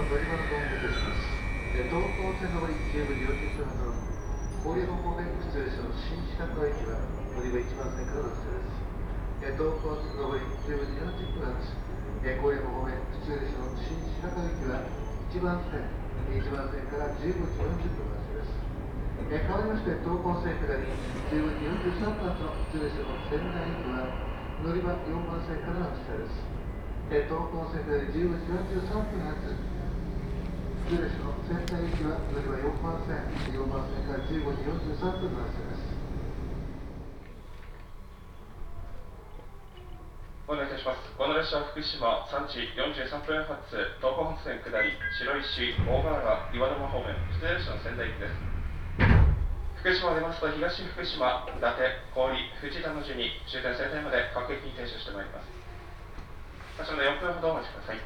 の乗り場のご案内いたします。東高線上り10分40分の郡山方面普通列車の新白河駅は乗り場1番線からの発車です。東高線上り10分40分発郡山方面普通列車の新白河駅は1番線1番線から15時40分発です。え変わりまして東高線下り10分43分発の普通列車の仙台駅は乗り場4番線からの発車です。え東高線下り10時43分発普通列の仙台行きは乗り場4番線4番線から15時43分の発車ですご案内いたします。この列車は福島3時43分発、東北本線下り、白石、大河原、岩沼方面、普通列車の仙台行きです。福島を出ますと、東福島、伊達、郡、藤田の順に終点仙台まで各駅に停車してまいります。ですの4分ほどお待ちください。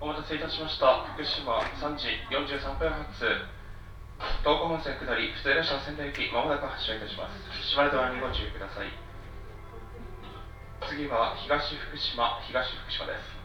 お待たせいたした。福島3時43分発、東湖本線下り、普通列車仙台行き、まもなく発車いたします。閉まるドアにご注意ください。次は東福島、東福島です。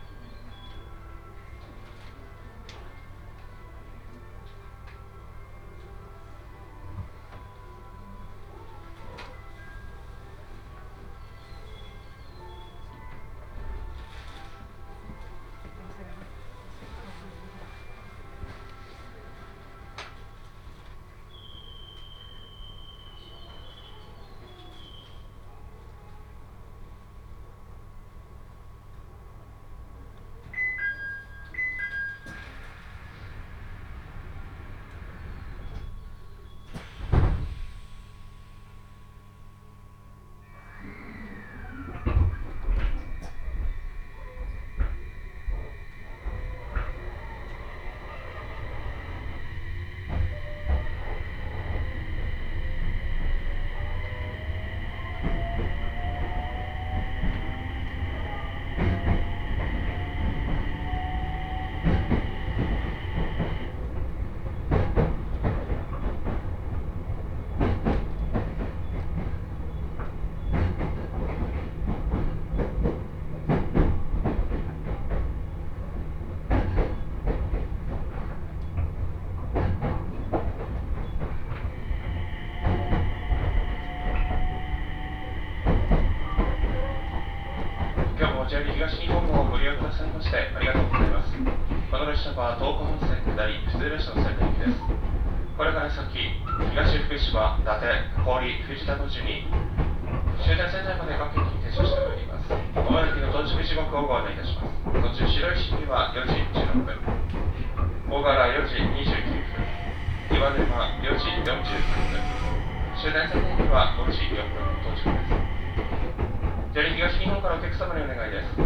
は東湖本線下り普通列車の仙台行きです。これから先、東福島、伊達、郡、藤田の順に終点仙台まで各駅に停車してまいります。お前駅の到着時刻をご案内いたします。途中白石には4時16分、大柄4時29分、岩沼4時43分、終点仙台には5時4分到着です。JR 東日本からお客様にお願いです。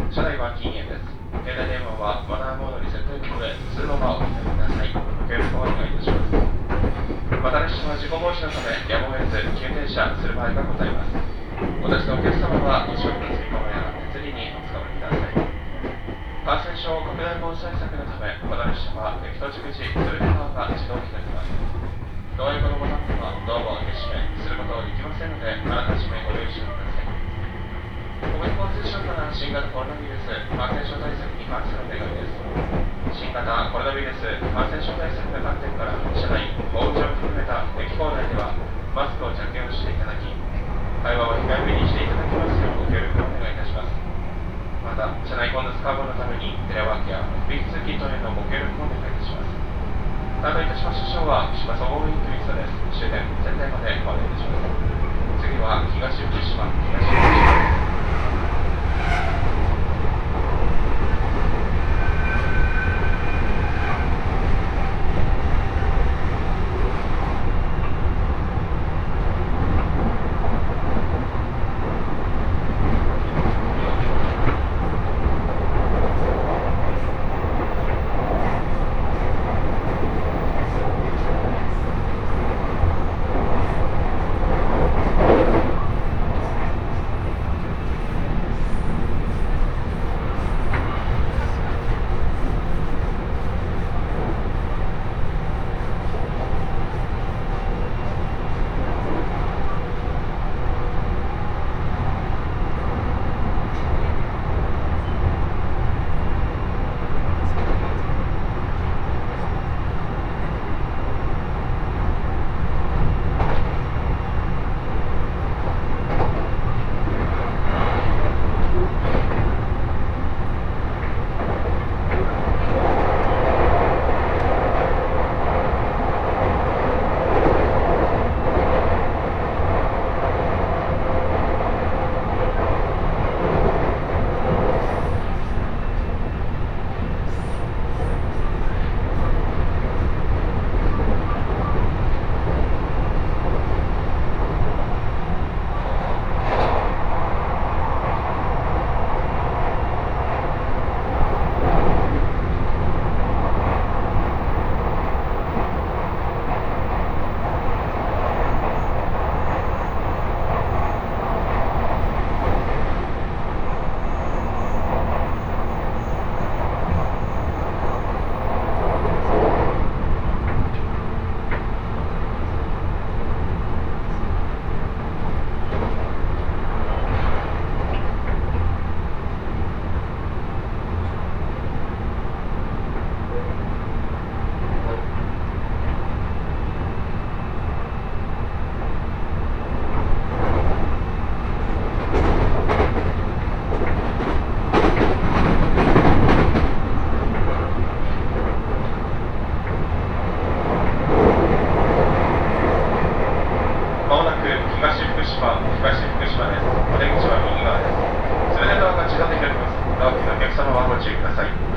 お客様はご注意ください。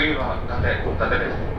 次は伊達、伊達です。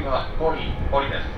次はポリポリです。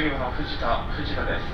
次は藤田藤田です。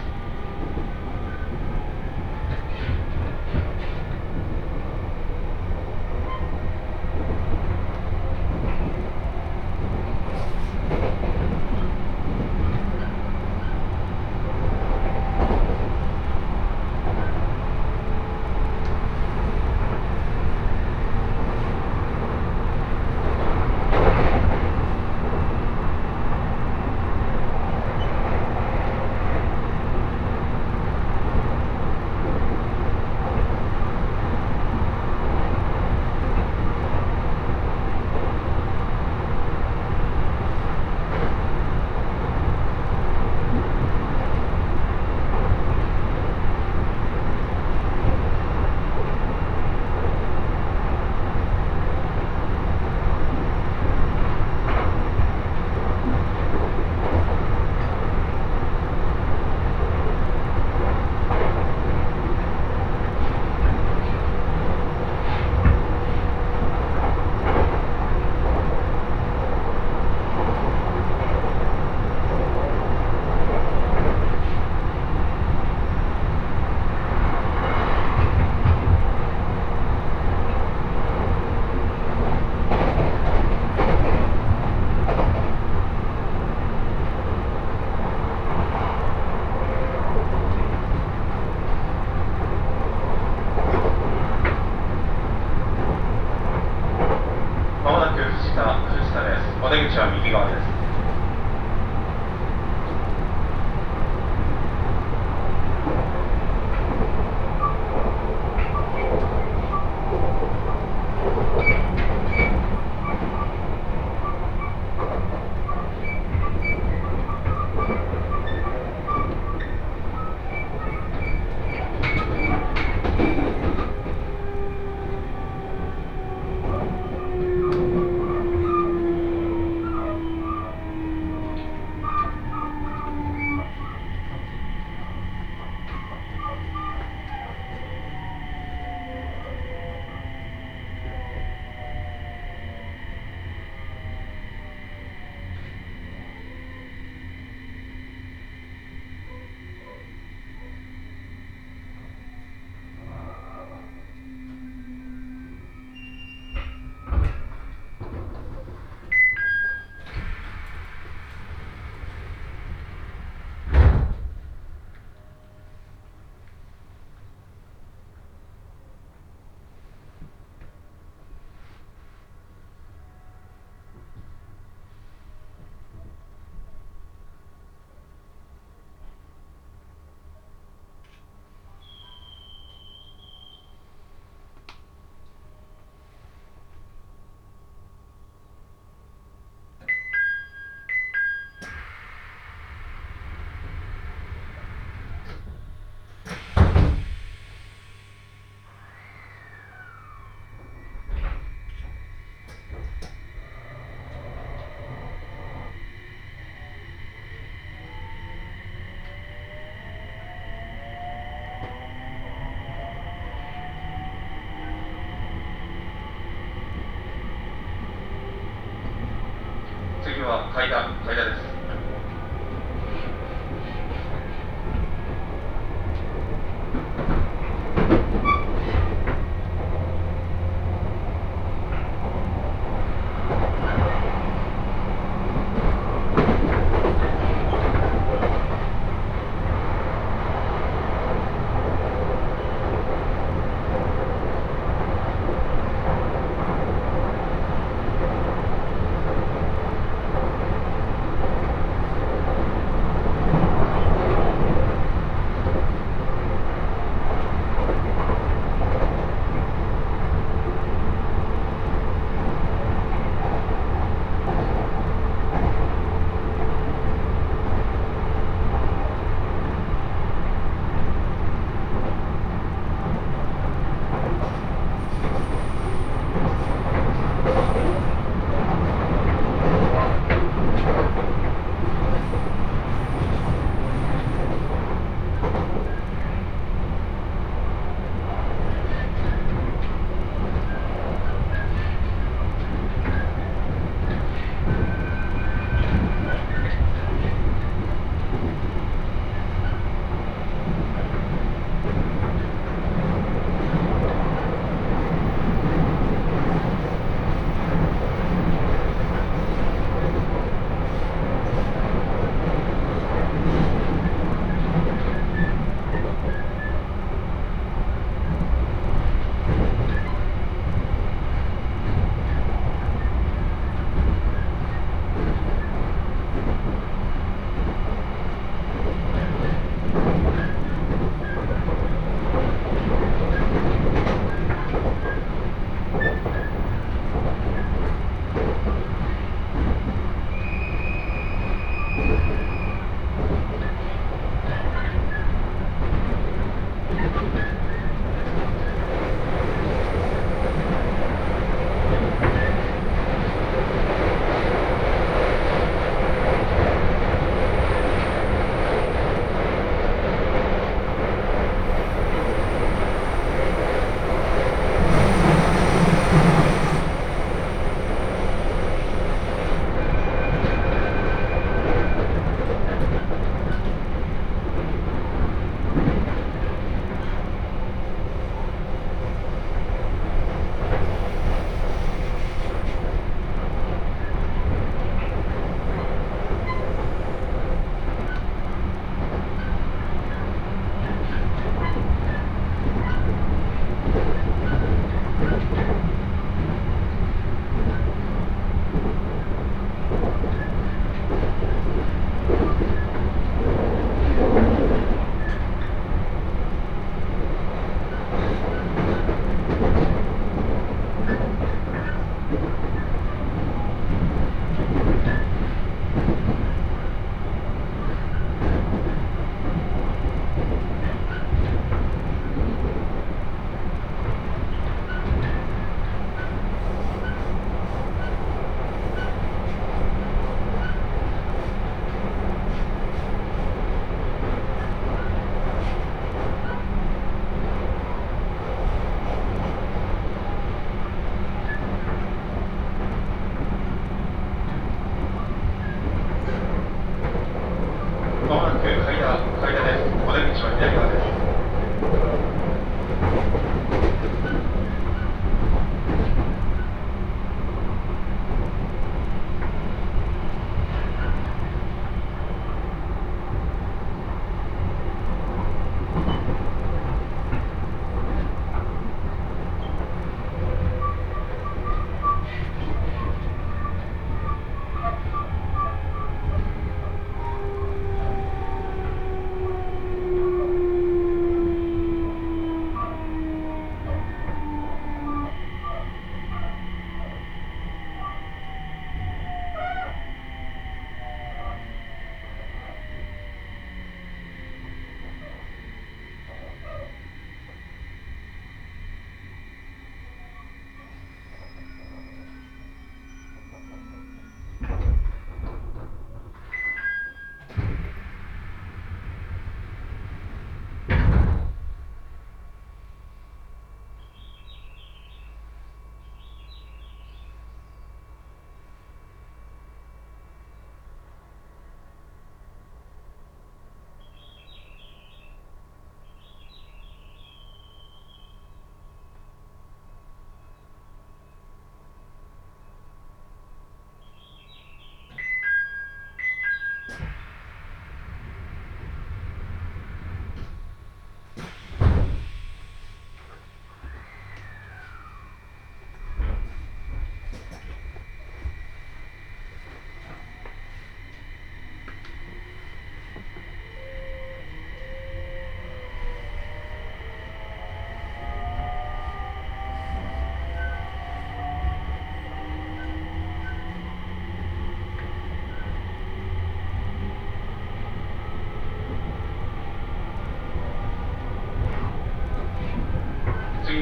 階段階段です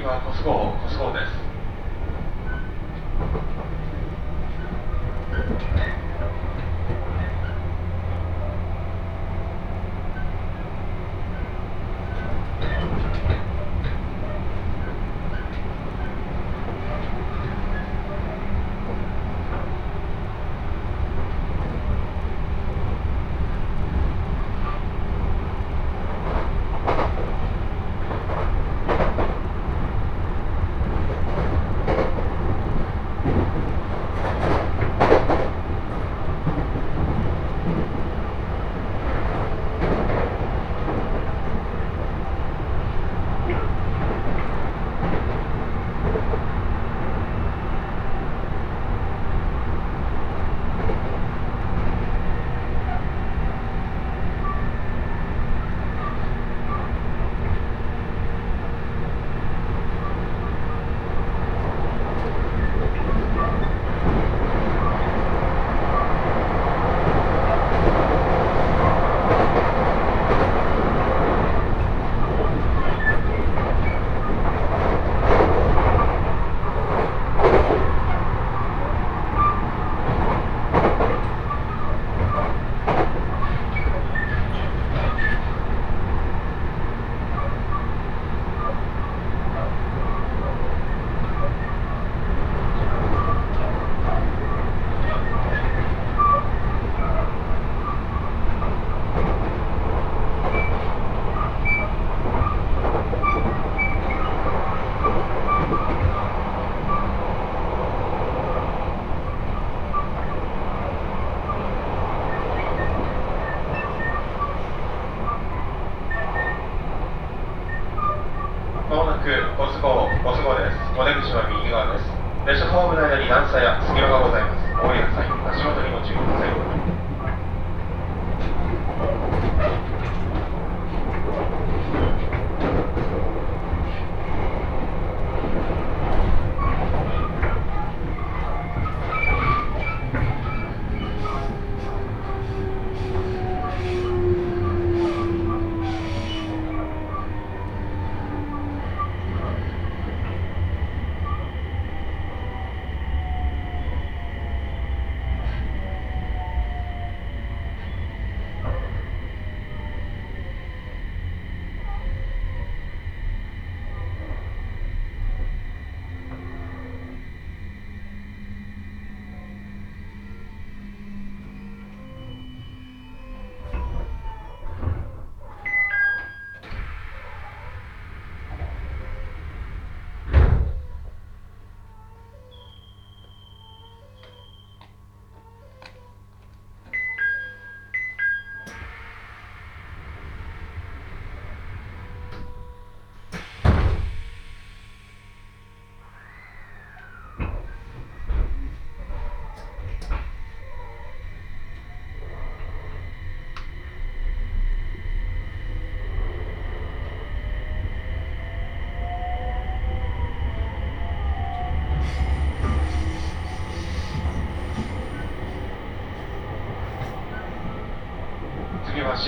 コスゴ栖コスゴです。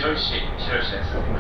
白石白石です。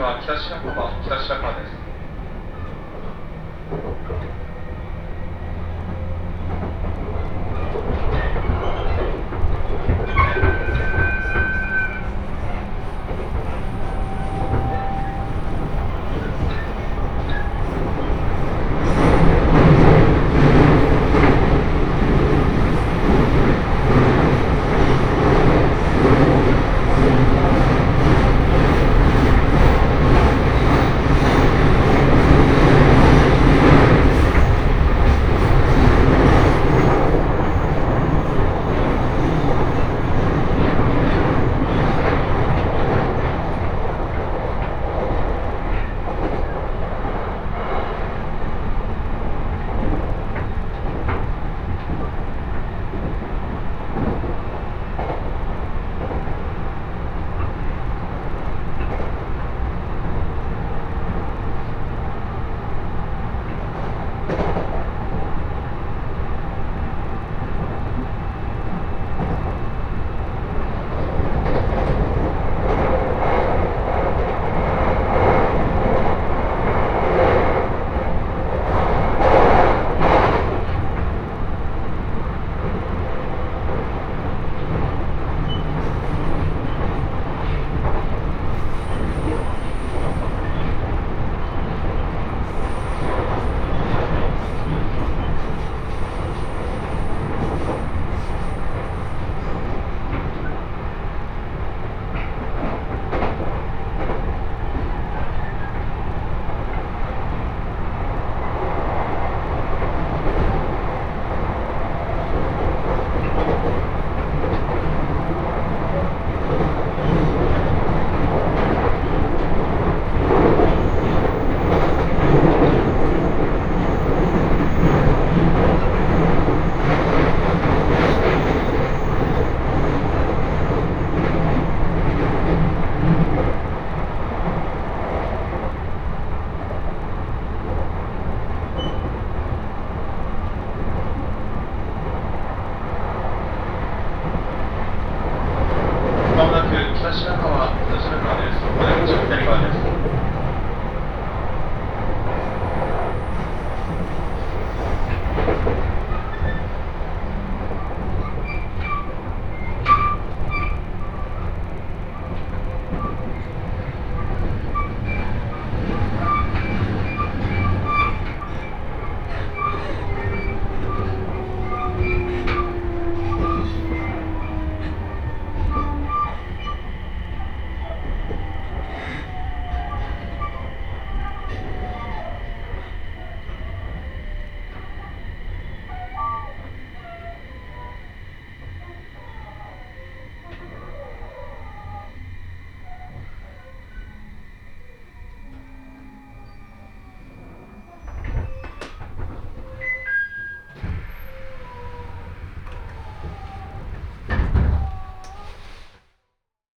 は北白川、北白川